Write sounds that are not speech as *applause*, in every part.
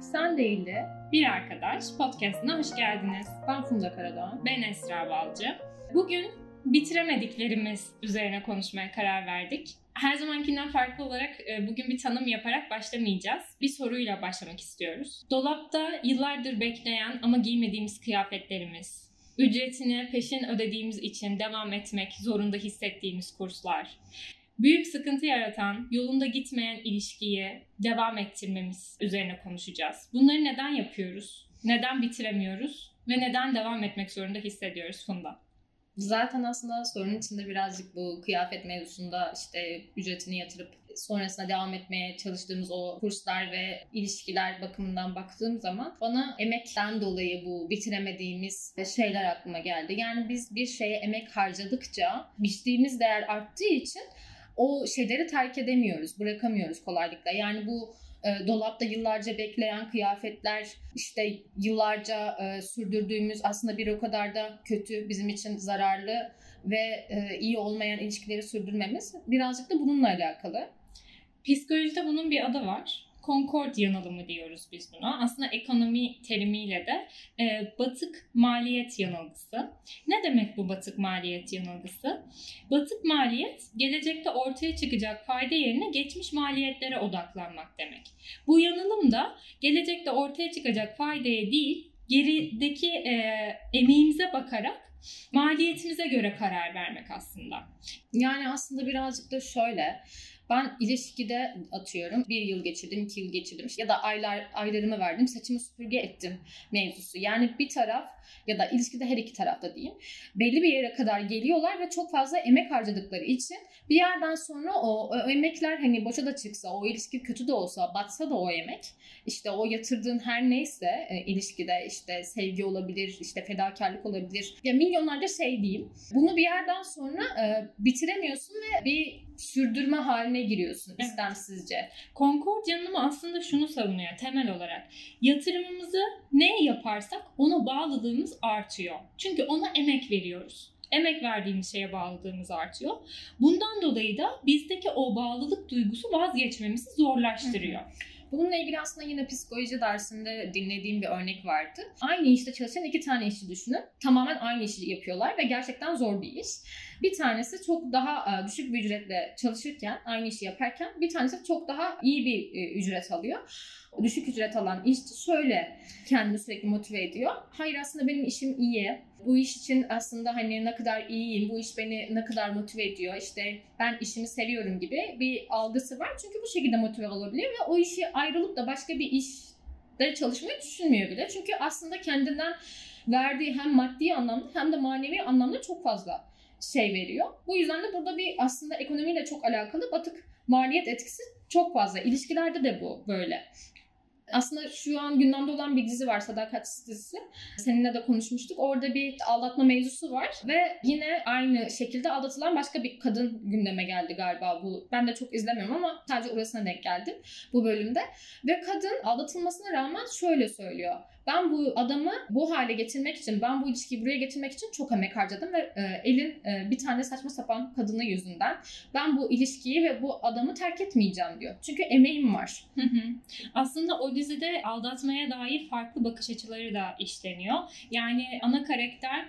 Sen değil de Bir Arkadaş podcastına hoş geldiniz. ben Funda Karadağ. Ben Esra Balcı. Bugün bitiremediklerimiz üzerine konuşmaya karar verdik. Her zamankinden farklı olarak e, bugün bir tanım yaparak başlamayacağız. Bir soruyla başlamak istiyoruz. Dolapta yıllardır bekleyen ama giymediğimiz kıyafetlerimiz, ücretini peşin ödediğimiz için devam etmek zorunda hissettiğimiz kurslar, büyük sıkıntı yaratan, yolunda gitmeyen ilişkiyi devam ettirmemiz üzerine konuşacağız. Bunları neden yapıyoruz? Neden bitiremiyoruz? Ve neden devam etmek zorunda hissediyoruz Funda? Zaten aslında sorunun içinde birazcık bu kıyafet mevzusunda işte ücretini yatırıp sonrasında devam etmeye çalıştığımız o kurslar ve ilişkiler bakımından baktığım zaman bana emekten dolayı bu bitiremediğimiz şeyler aklıma geldi. Yani biz bir şeye emek harcadıkça biçtiğimiz değer arttığı için o şeyleri terk edemiyoruz, bırakamıyoruz kolaylıkla. Yani bu e, dolapta yıllarca bekleyen kıyafetler, işte yıllarca e, sürdürdüğümüz aslında bir o kadar da kötü, bizim için zararlı ve e, iyi olmayan ilişkileri sürdürmemiz birazcık da bununla alakalı. Psikolojide bunun bir adı var. Concord yanılımı diyoruz biz buna. Aslında ekonomi terimiyle de e, batık maliyet yanılgısı. Ne demek bu batık maliyet yanılgısı? Batık maliyet gelecekte ortaya çıkacak fayda yerine geçmiş maliyetlere odaklanmak demek. Bu yanılım da gelecekte ortaya çıkacak faydaya değil, gerideki e, emeğimize bakarak maliyetimize göre karar vermek aslında. Yani aslında birazcık da şöyle. Ben ilişkide atıyorum bir yıl geçirdim, iki yıl geçirdim ya da aylar aylarımı verdim, saçımı süpürge ettim mevzusu. Yani bir taraf ya da ilişkide her iki tarafta diyeyim belli bir yere kadar geliyorlar ve çok fazla emek harcadıkları için bir yerden sonra o, o emekler hani boşa da çıksa, o ilişki kötü de olsa, batsa da o emek işte o yatırdığın her neyse e, ilişkide işte sevgi olabilir, işte fedakarlık olabilir. Ya milyonlarca şey diyeyim. Bunu bir yerden sonra e, bitiremiyorsun ve bir sürdürme haline giriyorsun Evet. istemsizce. Concord yanılımı aslında şunu savunuyor temel olarak. Yatırımımızı ne yaparsak ona bağlılığımız artıyor. Çünkü ona emek veriyoruz. Emek verdiğimiz şeye bağlılığımız artıyor. Bundan dolayı da bizdeki o bağlılık duygusu vazgeçmemizi zorlaştırıyor. Bununla ilgili aslında yine psikoloji dersinde dinlediğim bir örnek vardı. Aynı işte çalışan iki tane işçi düşünün. Tamamen aynı işi yapıyorlar ve gerçekten zor bir iş. Bir tanesi çok daha e, düşük bir ücretle çalışırken, aynı işi yaparken bir tanesi çok daha iyi bir e, ücret alıyor. Düşük ücret alan işçi şöyle kendini sürekli motive ediyor. Hayır aslında benim işim iyi. Bu iş için aslında hani ne kadar iyiyim, bu iş beni ne kadar motive ediyor, işte ben işimi seviyorum gibi bir algısı var. Çünkü bu şekilde motive olabiliyor ve o işi ayrılıp da başka bir işte çalışmayı düşünmüyor bile. Çünkü aslında kendinden verdiği hem maddi anlamda hem de manevi anlamda çok fazla şey veriyor. Bu yüzden de burada bir aslında ekonomiyle çok alakalı batık maliyet etkisi çok fazla. İlişkilerde de bu böyle. Aslında şu an gündemde olan bir dizi var Sadakatsiz dizisi. Seninle de konuşmuştuk. Orada bir aldatma mevzusu var ve yine aynı şekilde aldatılan başka bir kadın gündeme geldi galiba bu. Ben de çok izlemiyorum ama sadece orasına denk geldim bu bölümde. Ve kadın aldatılmasına rağmen şöyle söylüyor. Ben bu adamı bu hale getirmek için, ben bu ilişkiyi buraya getirmek için çok emek harcadım ve e, elin e, bir tane saçma sapan kadını yüzünden ben bu ilişkiyi ve bu adamı terk etmeyeceğim diyor. Çünkü emeğim var. Aslında o dizide aldatmaya dair farklı bakış açıları da işleniyor. Yani ana karakter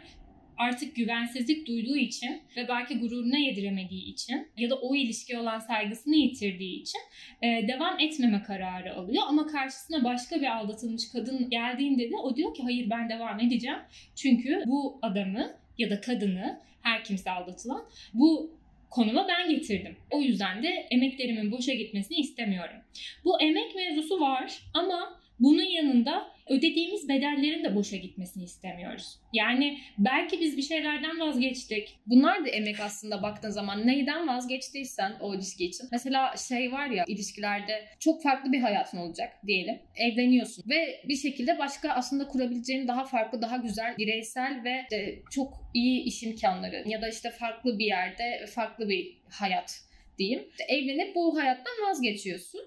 artık güvensizlik duyduğu için ve belki gururuna yediremediği için ya da o ilişkiye olan saygısını yitirdiği için e, devam etmeme kararı alıyor. Ama karşısına başka bir aldatılmış kadın geldiğinde de o diyor ki hayır ben devam edeceğim. Çünkü bu adamı ya da kadını her kimse aldatılan bu konuma ben getirdim. O yüzden de emeklerimin boşa gitmesini istemiyorum. Bu emek mevzusu var ama bunun yanında ödediğimiz bedellerin de boşa gitmesini istemiyoruz. Yani belki biz bir şeylerden vazgeçtik. Bunlar da emek aslında baktığın zaman neyden vazgeçtiysen o ilişki için. Mesela şey var ya ilişkilerde çok farklı bir hayatın olacak diyelim. Evleniyorsun ve bir şekilde başka aslında kurabileceğin daha farklı, daha güzel, bireysel ve de çok iyi iş imkanları ya da işte farklı bir yerde farklı bir hayat diyeyim. İşte evlenip bu hayattan vazgeçiyorsun.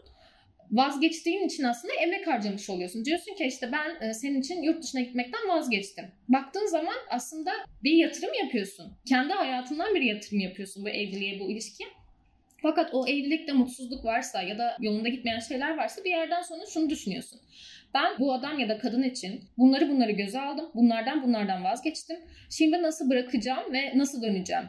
Vazgeçtiğin için aslında emek harcamış oluyorsun. Diyorsun ki işte ben e, senin için yurt dışına gitmekten vazgeçtim. Baktığın zaman aslında bir yatırım yapıyorsun. Kendi hayatından bir yatırım yapıyorsun bu evliliğe, bu ilişkiye. Fakat o evlilikte mutsuzluk varsa ya da yolunda gitmeyen şeyler varsa bir yerden sonra şunu düşünüyorsun. Ben bu adam ya da kadın için bunları bunları göze aldım. Bunlardan bunlardan vazgeçtim. Şimdi nasıl bırakacağım ve nasıl döneceğim?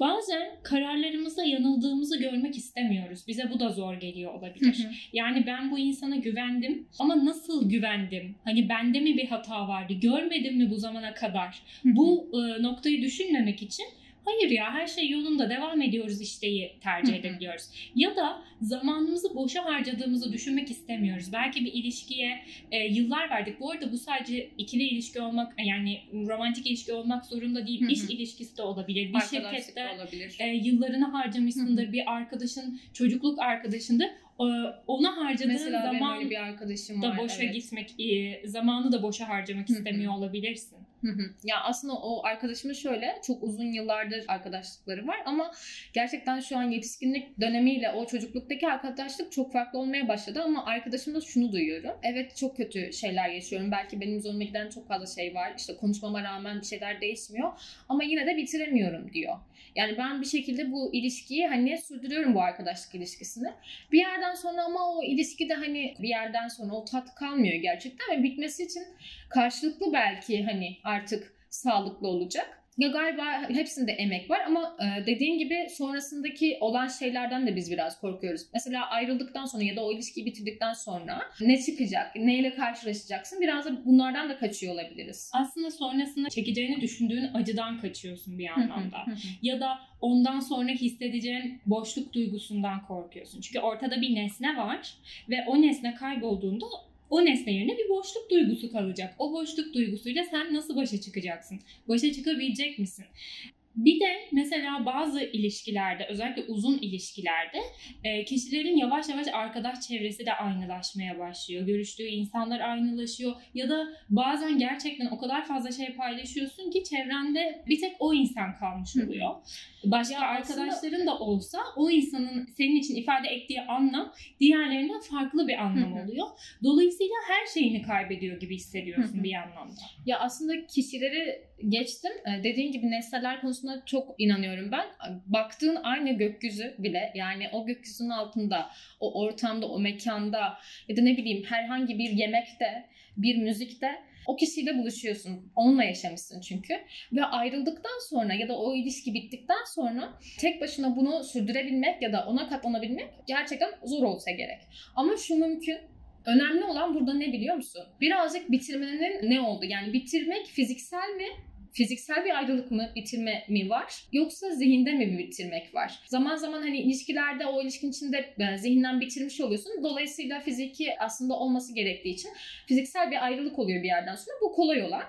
Bazen kararlarımızda yanıldığımızı görmek istemiyoruz. Bize bu da zor geliyor olabilir. Hı hı. Yani ben bu insana güvendim ama nasıl güvendim? Hani bende mi bir hata vardı? Görmedim mi bu zamana kadar? Bu e, noktayı düşünmemek için hayır ya her şey yolunda devam ediyoruz işteyi tercih edebiliyoruz. Ya da zamanımızı boşa harcadığımızı düşünmek istemiyoruz. Belki bir ilişkiye e, yıllar verdik. Bu arada bu sadece ikili ilişki olmak yani romantik ilişki olmak zorunda değil. İş ilişkisi de olabilir. Bir şirkette olabilir. e, yıllarını harcamışsındır. Bir arkadaşın çocukluk arkadaşındır. E, ona harcadığın Mesela benim zaman öyle bir arkadaşım var. da boşa evet. gitmek, e, zamanı da boşa harcamak istemiyor olabilirsin. Hı hı. Ya aslında o arkadaşımın şöyle çok uzun yıllardır arkadaşlıkları var ama gerçekten şu an yetişkinlik dönemiyle o çocukluktaki arkadaşlık çok farklı olmaya başladı ama arkadaşımda şunu duyuyorum. Evet çok kötü şeyler yaşıyorum. Belki benim zoruma giden çok fazla şey var. İşte konuşmama rağmen bir şeyler değişmiyor ama yine de bitiremiyorum diyor. Yani ben bir şekilde bu ilişkiyi hani sürdürüyorum bu arkadaşlık ilişkisini. Bir yerden sonra ama o ilişkide hani bir yerden sonra o tat kalmıyor gerçekten ve bitmesi için karşılıklı belki hani artık sağlıklı olacak. Ya galiba hepsinde emek var ama e, dediğin gibi sonrasındaki olan şeylerden de biz biraz korkuyoruz. Mesela ayrıldıktan sonra ya da o ilişkiyi bitirdikten sonra ne çıkacak, neyle karşılaşacaksın biraz da bunlardan da kaçıyor olabiliriz. Aslında sonrasında çekeceğini düşündüğün acıdan kaçıyorsun bir anlamda. Ya da ondan sonra hissedeceğin boşluk duygusundan korkuyorsun. Çünkü ortada bir nesne var ve o nesne kaybolduğunda o nesne yerine bir boşluk duygusu kalacak. O boşluk duygusuyla sen nasıl başa çıkacaksın? Başa çıkabilecek misin? Bir de mesela bazı ilişkilerde özellikle uzun ilişkilerde e, kişilerin yavaş yavaş arkadaş çevresi de aynılaşmaya başlıyor. Görüştüğü insanlar aynılaşıyor ya da bazen gerçekten o kadar fazla şey paylaşıyorsun ki çevrende bir tek o insan kalmış oluyor. Başka Ya arkadaşların da olsa o insanın senin için ifade ettiği anlam diğerlerinden farklı bir anlam oluyor. Dolayısıyla her şeyini kaybediyor gibi hissediyorsun bir anlamda. Ya aslında kişileri geçtim. Ee, Dediğin gibi nesneler konusunda çok inanıyorum ben. Baktığın aynı gökyüzü bile yani o gökyüzünün altında, o ortamda, o mekanda ya da ne bileyim herhangi bir yemekte, bir müzikte o kişiyle buluşuyorsun. Onunla yaşamışsın çünkü. Ve ayrıldıktan sonra ya da o ilişki bittikten sonra tek başına bunu sürdürebilmek ya da ona katlanabilmek gerçekten zor olsa gerek. Ama şu mümkün. Önemli olan burada ne biliyor musun? Birazcık bitirmenin ne oldu? Yani bitirmek fiziksel mi? Fiziksel bir ayrılık mı, bitirme mi var? Yoksa zihinde mi bir bitirmek var? Zaman zaman hani ilişkilerde o ilişkin içinde zihinden bitirmiş oluyorsun. Dolayısıyla fiziki aslında olması gerektiği için fiziksel bir ayrılık oluyor bir yerden sonra. Bu kolay olan.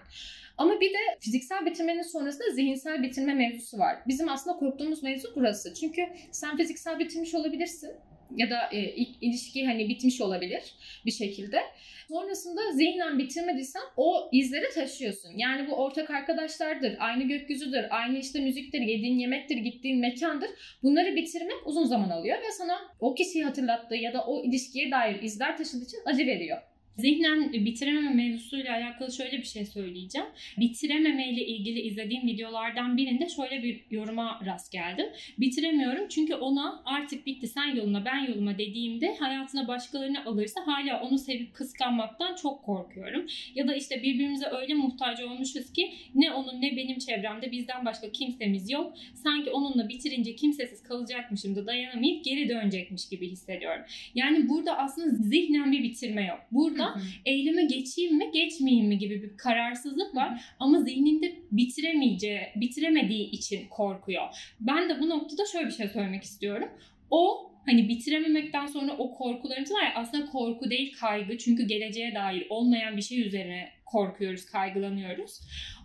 Ama bir de fiziksel bitirmenin sonrasında zihinsel bitirme mevzusu var. Bizim aslında korktuğumuz mevzu burası. Çünkü sen fiziksel bitirmiş olabilirsin ya da e, ilk ilişki hani bitmiş olabilir bir şekilde. Sonrasında zihnen bitirmediysen o izleri taşıyorsun. Yani bu ortak arkadaşlardır, aynı gökyüzüdür, aynı işte müziktir, yediğin yemektir, gittiğin mekandır. Bunları bitirmek uzun zaman alıyor ve sana o kişiyi hatırlattığı ya da o ilişkiye dair izler taşıdığı için acı veriyor. Zihnen bitirememe mevzusuyla alakalı şöyle bir şey söyleyeceğim. Bitirememe ile ilgili izlediğim videolardan birinde şöyle bir yoruma rast geldim. Bitiremiyorum çünkü ona artık bitti sen yoluna ben yoluma dediğimde hayatına başkalarını alırsa hala onu sevip kıskanmaktan çok korkuyorum. Ya da işte birbirimize öyle muhtaç olmuşuz ki ne onun ne benim çevremde bizden başka kimsemiz yok. Sanki onunla bitirince kimsesiz kalacakmışım da dayanamayıp geri dönecekmiş gibi hissediyorum. Yani burada aslında zihnen bir bitirme yok. Burada eyleme geçeyim mi geçmeyeyim mi gibi bir kararsızlık var ama zihninde bitiremeyeceği, bitiremediği için korkuyor. Ben de bu noktada şöyle bir şey söylemek istiyorum. O hani bitirememekten sonra o korkularımız var ya aslında korku değil kaygı çünkü geleceğe dair olmayan bir şey üzerine korkuyoruz, kaygılanıyoruz.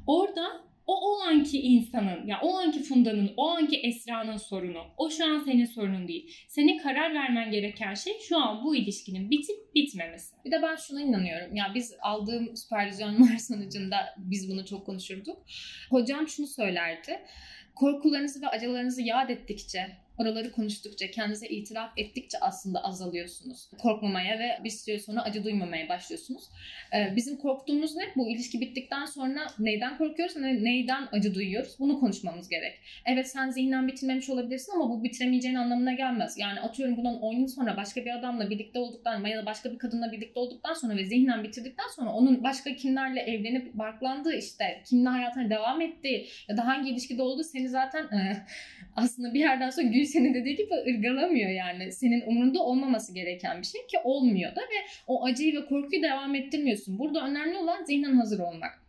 Orada o o anki insanın, ya o anki Funda'nın, o anki Esra'nın sorunu. O şu an senin sorunun değil. Senin karar vermen gereken şey şu an bu ilişkinin bitip bitmemesi. Bir de ben şuna inanıyorum. Ya biz aldığım süpervizyonlar *laughs* sonucunda biz bunu çok konuşurduk. Hocam şunu söylerdi. Korkularınızı ve acılarınızı yad ettikçe Oraları konuştukça, kendinize itiraf ettikçe aslında azalıyorsunuz. Korkmamaya ve bir süre sonra acı duymamaya başlıyorsunuz. Ee, bizim korktuğumuz ne? Bu ilişki bittikten sonra neyden korkuyoruz, ne, neyden acı duyuyoruz? Bunu konuşmamız gerek. Evet sen zihnen bitirmemiş olabilirsin ama bu bitiremeyeceğin anlamına gelmez. Yani atıyorum bundan 10 yıl sonra başka bir adamla birlikte olduktan ya da başka bir kadınla birlikte olduktan sonra ve zihnen bitirdikten sonra onun başka kimlerle evlenip barklandığı işte kimle hayatına devam ettiği ya da hangi ilişkide olduğu seni zaten e, *laughs* aslında bir yerden sonra Gülsen'in dediği gibi ırgalamıyor yani. Senin umurunda olmaması gereken bir şey ki olmuyor da ve o acıyı ve korkuyu devam ettirmiyorsun. Burada önemli olan zihnen hazır olmak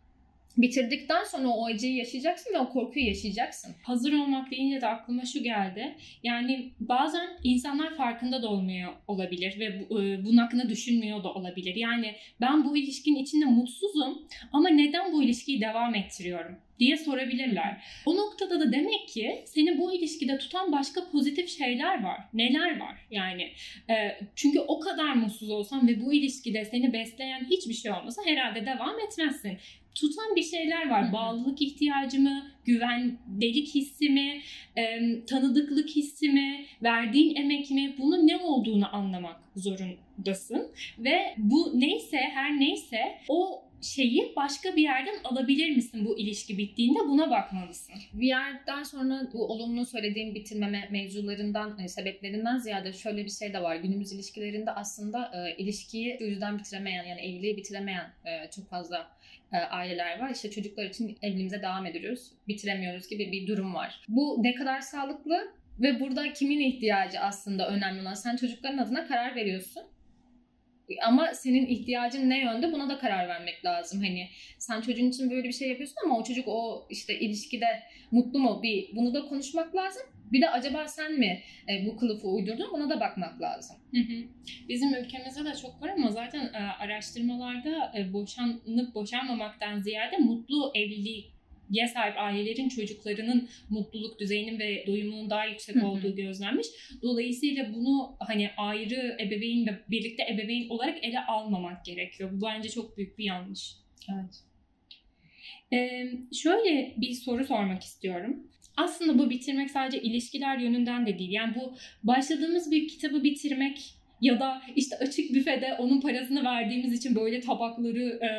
bitirdikten sonra o acıyı yaşayacaksın ve o korkuyu yaşayacaksın. Hazır olmak deyince de aklıma şu geldi. Yani bazen insanlar farkında da olmuyor olabilir ve e, bunun hakkında düşünmüyor da olabilir. Yani ben bu ilişkinin içinde mutsuzum ama neden bu ilişkiyi devam ettiriyorum? Diye sorabilirler. O noktada da demek ki seni bu ilişkide tutan başka pozitif şeyler var. Neler var? Yani e, çünkü o kadar mutsuz olsan ve bu ilişkide seni besleyen hiçbir şey olmasa herhalde devam etmezsin tutan bir şeyler var. Bağlılık ihtiyacı mı, güvendelik hissi mi, e, tanıdıklık hissi mi, verdiğin emek mi bunun ne olduğunu anlamak zorundasın. Ve bu neyse her neyse o şeyi başka bir yerden alabilir misin bu ilişki bittiğinde buna bakmalısın. Bir yerden sonra bu olumlu söylediğim bitirmeme mevzularından, e, sebeplerinden ziyade şöyle bir şey de var. Günümüz ilişkilerinde aslında e, ilişkiyi yüzden bitiremeyen yani evliliği bitiremeyen e, çok fazla e, aileler var. İşte çocuklar için evliliğimize devam ediyoruz, bitiremiyoruz gibi bir durum var. Bu ne kadar sağlıklı ve burada kimin ihtiyacı aslında önemli olan? Sen çocukların adına karar veriyorsun. Ama senin ihtiyacın ne yönde buna da karar vermek lazım. Hani sen çocuğun için böyle bir şey yapıyorsun ama o çocuk o işte ilişkide mutlu mu? Bir bunu da konuşmak lazım. Bir de acaba sen mi e, bu kılıfı uydurdun? Buna da bakmak lazım. Hı hı. Bizim ülkemizde de çok var ama zaten e, araştırmalarda e, boşanıp boşanmamaktan ziyade mutlu evlilik ya sahip ailelerin çocuklarının mutluluk düzeyinin ve doyumunun daha yüksek olduğu gözlenmiş. Dolayısıyla bunu hani ayrı ebeveyn ve birlikte ebeveyn olarak ele almamak gerekiyor. Bu bence çok büyük bir yanlış. Evet. Ee, şöyle bir soru sormak istiyorum. Aslında bu bitirmek sadece ilişkiler yönünden de değil. Yani bu başladığımız bir kitabı bitirmek ya da işte açık büfede onun parasını verdiğimiz için böyle tabakları e,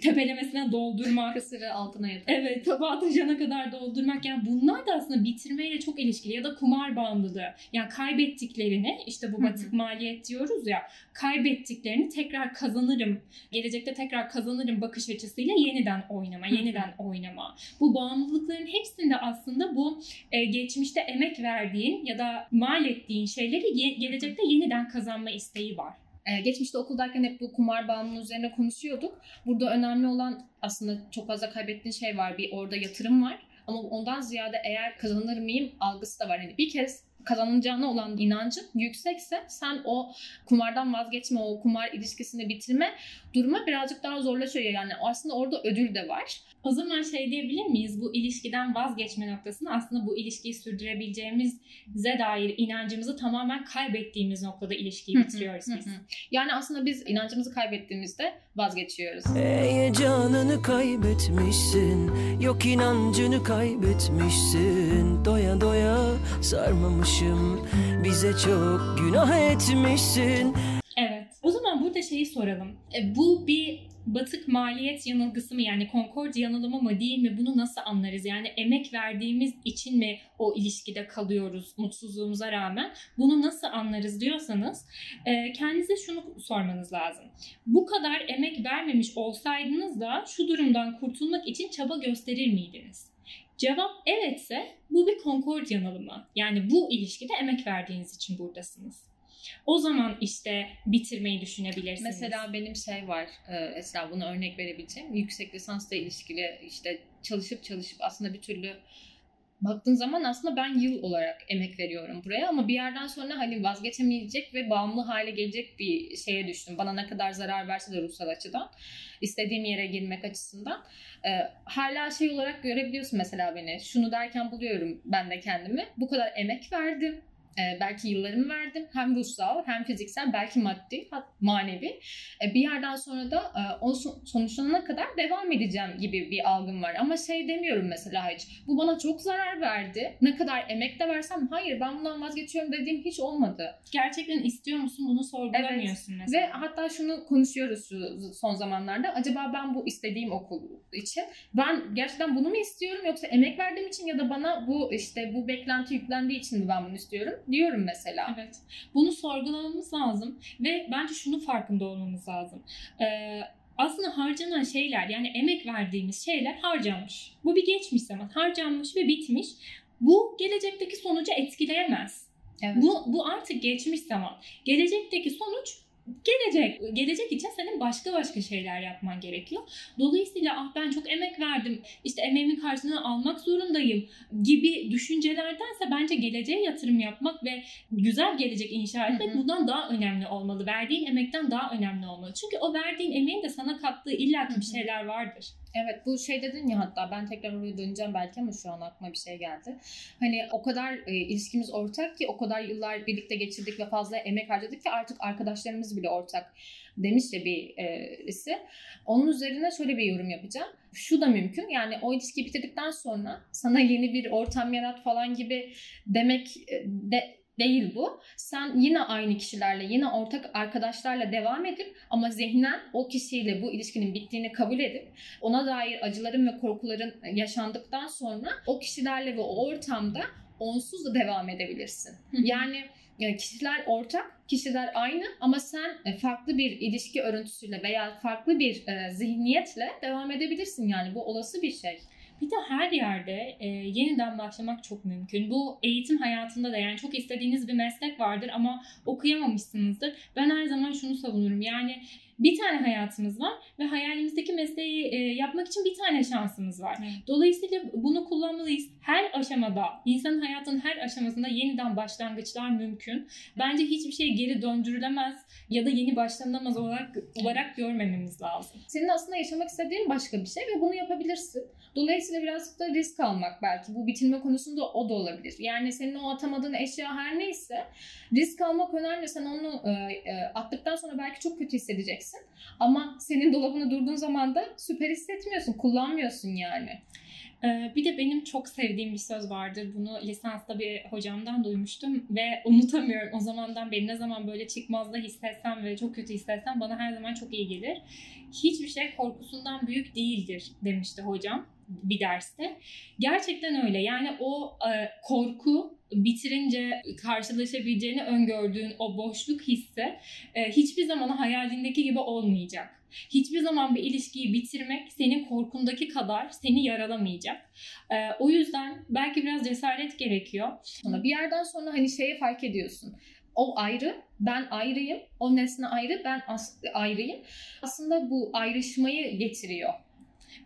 tepelemesine doldurmak. Kısırı altına yatır. Evet tabağı taşana kadar doldurmak. Yani bunlar da aslında bitirmeyle çok ilişkili. Ya da kumar bağımlılığı. Yani kaybettiklerini işte bu batık maliyet diyoruz ya. Kaybettiklerini tekrar kazanırım. Gelecekte tekrar kazanırım bakış açısıyla yeniden oynama. Yeniden oynama. Bu bağımlılıkların hepsinde aslında bu e, geçmişte emek verdiğin ya da mal ettiğin şeyleri ye- gelecekte yeniden kazanma isteği var. Ee, geçmişte okuldayken hep bu kumar bağımlılığı üzerine konuşuyorduk. Burada önemli olan aslında çok fazla kaybettiğin şey var. Bir orada yatırım var. Ama ondan ziyade eğer kazanır mıyım algısı da var. Hani bir kez kazanacağına olan inancın yüksekse sen o kumardan vazgeçme, o kumar ilişkisini bitirme duruma birazcık daha zorlaşıyor. Yani aslında orada ödül de var. O zaman şey diyebilir miyiz? Bu ilişkiden vazgeçme noktasını aslında bu ilişkiyi sürdürebileceğimize dair inancımızı tamamen kaybettiğimiz noktada ilişkiyi bitiriyoruz biz. Yani aslında biz inancımızı kaybettiğimizde vazgeçiyoruz. Heyecanını kaybetmişsin Yok inancını kaybetmişsin Doya doya sarmamışım Bize çok günah etmişsin Evet. O zaman burada şeyi soralım. E, bu bir batık maliyet yanılgısı mı yani Concord yanılımı mı değil mi bunu nasıl anlarız? Yani emek verdiğimiz için mi o ilişkide kalıyoruz mutsuzluğumuza rağmen? Bunu nasıl anlarız diyorsanız e, kendinize şunu sormanız lazım. Bu kadar emek vermemiş olsaydınız da şu durumdan kurtulmak için çaba gösterir miydiniz? Cevap evetse bu bir Concord yanılımı. Yani bu ilişkide emek verdiğiniz için buradasınız. O zaman işte bitirmeyi düşünebilirsiniz. Mesela benim şey var, e, mesela buna örnek verebileceğim. Yüksek lisansla ilişkili işte çalışıp çalışıp aslında bir türlü baktığın zaman aslında ben yıl olarak emek veriyorum buraya ama bir yerden sonra hani vazgeçemeyecek ve bağımlı hale gelecek bir şeye düştüm. Bana ne kadar zarar verse de ruhsal açıdan istediğim yere girmek açısından. Ee, hala şey olarak görebiliyorsun mesela beni. Şunu derken buluyorum ben de kendimi. Bu kadar emek verdim E, belki yıllarımı verdim. Hem ruhsal hem fiziksel belki maddi manevi. E, bir yerden sonra da e, o sonuçlanana kadar devam edeceğim gibi bir algım var. Ama şey demiyorum mesela hiç. Bu bana çok zarar verdi. Ne kadar emek de versem hayır ben bundan vazgeçiyorum dediğim hiç olmadı. Gerçekten istiyor musun bunu sorgulamıyorsun evet. mesela. Ve hatta şunu konuşuyoruz şu son zamanlarda. Acaba ben bu istediğim okul için ben gerçekten bunu mu istiyorum yoksa emek verdiğim için ya da bana bu işte bu beklenti yüklendiği için mi ben bunu istiyorum diyorum mesela. Evet. Bunu sorgulamamız lazım ve bence şunu farkında olmamız lazım. Ee, aslında harcanan şeyler yani emek verdiğimiz şeyler harcanmış. Bu bir geçmiş zaman harcanmış ve bitmiş. Bu gelecekteki sonucu etkileyemez. Evet. Bu, bu artık geçmiş zaman. Gelecekteki sonuç gelecek. Gelecek için senin başka başka şeyler yapman gerekiyor. Dolayısıyla ah ben çok emek verdim, işte emeğimin karşılığını almak zorundayım gibi düşüncelerdense bence geleceğe yatırım yapmak ve güzel gelecek inşa etmek hı hı. bundan daha önemli olmalı. Verdiğin emekten daha önemli olmalı. Çünkü o verdiğin emeğin de sana kattığı illaki bir şeyler vardır. Evet bu şey dedin ya hatta ben tekrar oraya döneceğim belki ama şu an aklıma bir şey geldi. Hani o kadar e, ilişkimiz ortak ki o kadar yıllar birlikte geçirdik ve fazla emek harcadık ki artık arkadaşlarımız bile ortak demiş de birisi. Onun üzerine şöyle bir yorum yapacağım. Şu da mümkün yani o ilişkiyi bitirdikten sonra sana yeni bir ortam yarat falan gibi demek e, de değil bu. Sen yine aynı kişilerle, yine ortak arkadaşlarla devam edip ama zihnen o kişiyle bu ilişkinin bittiğini kabul edip ona dair acıların ve korkuların yaşandıktan sonra o kişilerle ve o ortamda onsuz da devam edebilirsin. yani e, kişiler ortak, kişiler aynı ama sen e, farklı bir ilişki örüntüsüyle veya farklı bir e, zihniyetle devam edebilirsin yani bu olası bir şey. Bir de her yerde e, yeniden başlamak çok mümkün. Bu eğitim hayatında da yani çok istediğiniz bir meslek vardır ama okuyamamışsınızdır. Ben her zaman şunu savunurum. Yani bir tane hayatımız var ve hayalimizdeki mesleği e, yapmak için bir tane şansımız var. Evet. Dolayısıyla bunu kullanmalıyız. Her aşamada, insanın hayatının her aşamasında yeniden başlangıçlar mümkün. Bence hiçbir şey geri döndürülemez ya da yeni başlanamaz olarak olarak görmememiz lazım. Senin aslında yaşamak istediğin başka bir şey ve bunu yapabilirsin. Dolayısıyla birazcık da risk almak belki. Bu bitirme konusunda o da olabilir. Yani senin o atamadığın eşya her neyse risk almak önemli. Sen onu e, e, attıktan sonra belki çok kötü hissedeceksin. Ama senin dolabını durduğun zaman da süper hissetmiyorsun. Kullanmıyorsun yani. Ee, bir de benim çok sevdiğim bir söz vardır. Bunu lisansta bir hocamdan duymuştum ve unutamıyorum. O zamandan beri ne zaman böyle çıkmazda hissetsem ve çok kötü hissetsem bana her zaman çok iyi gelir. Hiçbir şey korkusundan büyük değildir demişti hocam bir derste. Gerçekten öyle. Yani o e, korku bitirince karşılaşabileceğini öngördüğün o boşluk hissi e, hiçbir zaman hayalindeki gibi olmayacak. Hiçbir zaman bir ilişkiyi bitirmek senin korkundaki kadar seni yaralamayacak. E, o yüzden belki biraz cesaret gerekiyor. Sonra bir yerden sonra hani şeyi fark ediyorsun. O ayrı, ben ayrıyım. O nesne ayrı, ben as- ayrıyım. Aslında bu ayrışmayı getiriyor.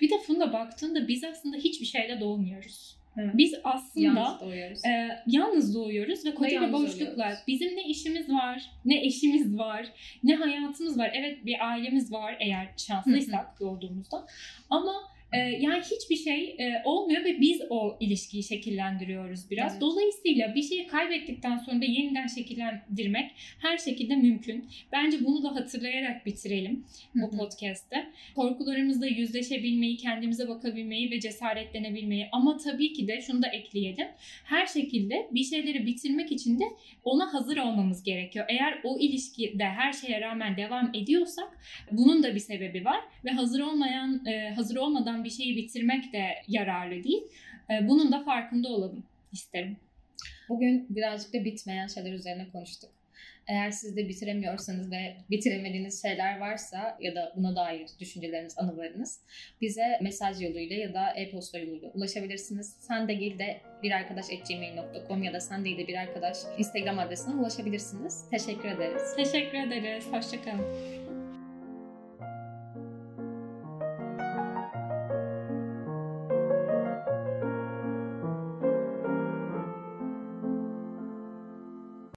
Bir de Funda baktığında biz aslında hiçbir şeyle doğmuyoruz. Evet. Biz aslında yalnız doğuyoruz, e, yalnız doğuyoruz ve koca bir boşluklar. Bizim ne işimiz var, ne eşimiz var, ne hayatımız var. Evet bir ailemiz var eğer şanslıysak doğduğumuzda. Ama ee, yani hiçbir şey e, olmuyor ve biz o ilişkiyi şekillendiriyoruz biraz. Evet. Dolayısıyla bir şeyi kaybettikten sonra da yeniden şekillendirmek her şekilde mümkün. Bence bunu da hatırlayarak bitirelim bu podcast'te. Korkularımızla yüzleşebilmeyi, kendimize bakabilmeyi ve cesaretlenebilmeyi ama tabii ki de şunu da ekleyelim. Her şekilde bir şeyleri bitirmek için de ona hazır olmamız gerekiyor. Eğer o ilişkide her şeye rağmen devam ediyorsak bunun da bir sebebi var ve hazır olmayan e, hazır olmadan bir şeyi bitirmek de yararlı değil. Ee, bunun da farkında olalım isterim. Bugün birazcık da bitmeyen şeyler üzerine konuştuk. Eğer siz de bitiremiyorsanız ve bitiremediğiniz şeyler varsa ya da buna dair düşünceleriniz, anılarınız bize mesaj yoluyla ya da e-posta yoluyla ulaşabilirsiniz. Sen de gel de bir arkadaş gmail.com ya da sen de bir arkadaş Instagram adresine ulaşabilirsiniz. Teşekkür ederiz. Teşekkür ederiz. Hoşçakalın.